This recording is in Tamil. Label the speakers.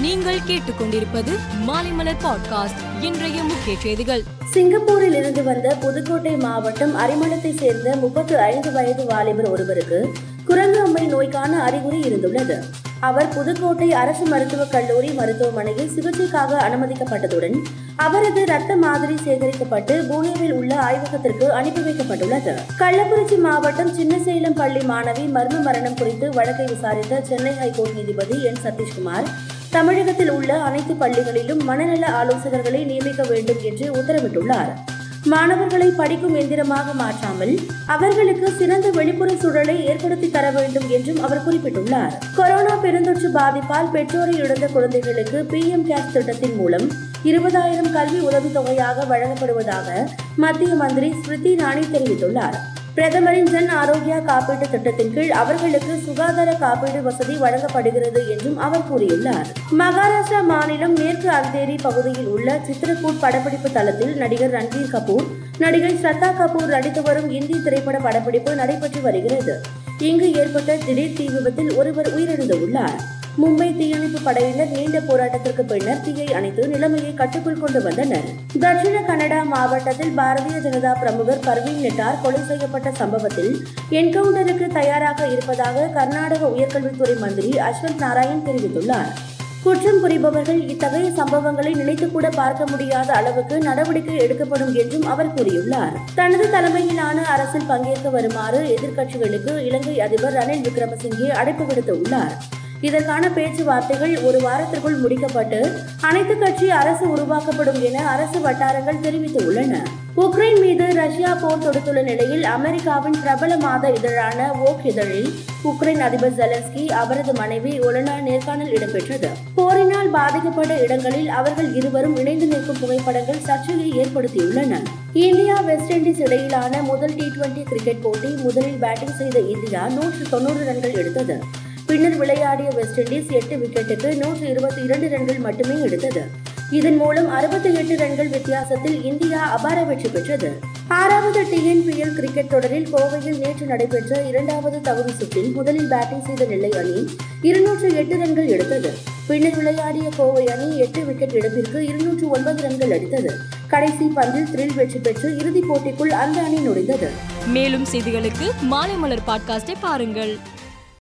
Speaker 1: நீங்கள் கேட்டுக்கொண்டிருப்பது மாலைமலர் பாட்காஸ்ட் இன்றைய முக்கிய செய்திகள்.
Speaker 2: சிங்கப்பூரில் இருந்து வந்த புதுக்கோட்டை மாவட்டம் அரிமளத்தை சேர்ந்த முப்பத்து ஐந்து வயது வாலிபர் ஒருவருக்கு குரங்கு அம்மை நோய்க்கான அறிகுறி இருந்துள்ளது. அவர் புதுக்கோட்டை அரசு மருத்துவக் கல்லூரி மருத்துவமனையில் சிகிச்சைக்காக அனுமதிக்கப்பட்டதுடன் அவரது ரத்த மாதிரி சேகரிக்கப்பட்டு புனேவில் உள்ள ஆய்வகத்திற்கு அனுப்பி வைக்கப்பட்டுள்ளது. கள்ளக்குறிச்சி மாவட்டம் சின்னசேலம் பள்ளி மாணவி மர்ம மரணம் குறித்து வழக்கை விசாரித்த சென்னை ஹைகோர்ட் நீதிபதி என். சதீஷ்குமார் தமிழகத்தில் உள்ள அனைத்து பள்ளிகளிலும் மனநல ஆலோசகர்களை நியமிக்க வேண்டும் என்று உத்தரவிட்டுள்ளார். மாணவர்களை படிக்கும் எந்திரமாக மாற்றாமல் அவர்களுக்கு சிறந்த வெளிப்புற சூழலை ஏற்படுத்தி தர வேண்டும் என்றும் அவர் குறிப்பிட்டுள்ளார். கொரோனா பெருந்தொற்று பாதிப்பால் பெற்றோரை இழந்த குழந்தைகளுக்கு பி எம் கேர் திட்டத்தின் மூலம் இருபதாயிரம் கல்வி உதவித்தொகையாக வழங்கப்படுவதாக மத்திய மந்திரி ஸ்மிருதி இரானி தெரிவித்துள்ளார். பிரதமரின் ஜன் ஆரோக்கியா காப்பீட்டு திட்டத்தின் கீழ் அவர்களுக்கு சுகாதார காப்பீடு வசதி வழங்கப்படுகிறது என்றும் அவர் கூறியுள்ளார். மகாராஷ்டிரா மாநிலம் மேற்கு அந்தேரி பகுதியில் உள்ள சித்திரகூட் படப்பிடிப்பு தளத்தில் நடிகர் ரன்பீர் கபூர் நடிகை ஸ்ரத்தா கபூர் நடித்து வரும் இந்தி திரைப்பட படப்பிடிப்பு நடைபெற்று வருகிறது. இங்கு ஏற்பட்ட திடீர் தீ விபத்தில் ஒருவர் உயிரிழந்துள்ளார். மும்பை தீயணைப்பு படையினர் நீண்ட போராட்டத்திற்கு பின்னர் தீயை அணைத்து நிலைமையை கட்டுக்குள் கொண்டு வந்தனர். தட்சிண கன்னடா மாவட்டத்தில் பாரதிய ஜனதா பிரமுகர் பர்வீன் நெட்டார் கொலை செய்யப்பட்ட சம்பவத்தில் என்கவுண்டருக்கு தயாராக இருப்பதாக கர்நாடக உயர்கல்வித்துறை மந்திரி அஸ்வந்த் நாராயண் தெரிவித்துள்ளார். குற்றம் புரிபவர்கள் இத்தகைய சம்பவங்களை நினைத்து கூட பார்க்க முடியாத அளவுக்கு நடவடிக்கை எடுக்கப்படும் என்றும் அவர் கூறியுள்ளார். தனது தலைமையிலான அரசில் பங்கேற்க வருமாறு எதிர்க்கட்சிகளுக்கு இலங்கை அதிபர் ரணில் விக்ரமசிங்கே அழைப்பு விடுத்துள்ளார். இதற்கான பேச்சுவார்த்தைகள் ஒரு வாரத்திற்குள் முடிக்கப்பட்டு அனைத்து கட்சி அரசு உருவாக்கப்படும் என அரசு வட்டாரங்கள் தெரிவித்துள்ளன. உக்ரைன் மீது ரஷ்யா போர் தொடுத்துள்ள நிலையில் அமெரிக்காவின் பிரபல மாத இதழான ஓக் இதழில் உக்ரைன் அதிபர் ஜெலன்ஸ்கி அவரது மனைவி ஒலனா நேர்காணல் இடம்பெற்றது. போரினால் பாதிக்கப்பட்ட இடங்களில் அவர்கள் இருவரும் இணைந்து நிற்கும் புகைப்படங்கள் சர்ச்சையை ஏற்படுத்தியுள்ளன. இந்தியா வெஸ்ட் இண்டீஸ் இடையிலான முதல் டி டுவெண்டி கிரிக்கெட் போட்டி முதலில் பேட்டிங் செய்த இந்தியா நூற்று தொன்னூறு ரன்கள் எடுத்தது. பின்னர் விளையாடிய வெஸ்ட் இண்டீஸ் எட்டு விக்கெட்டுக்கு நூற்று இருபத்தி இரண்டு ரன்கள் மட்டுமே எடுத்தது. இதன் மூலம் அறுபத்தி எட்டு ரன்கள் வித்தியாசத்தில் இந்தியா அபார வெற்றி பெற்றது. ஆறாவது டிஎன்பிஎல் கிரிக்கெட் தொடரில் கோவையில் நேற்று நடைபெற்ற இரண்டாவது தகுதி சுற்றில் முதலில் பேட்டிங் செய்த நெல்லை அணி இருநூற்று எட்டு ரன்கள் எடுத்தது. பின்னர் விளையாடிய கோவை அணி எட்டு விக்கெட் இழப்பிற்கு இருநூற்று ஒன்பது ரன்கள் அடித்தது. கடைசி பந்தில் த்ரில் வெற்றி பெற்று இறுதிப் போட்டிக்குள் அந்த அணி நுழைந்தது
Speaker 1: மேலும் செய்திகளுக்கு மாலைமலர் பாட்காஸ்டை பாருங்கள்.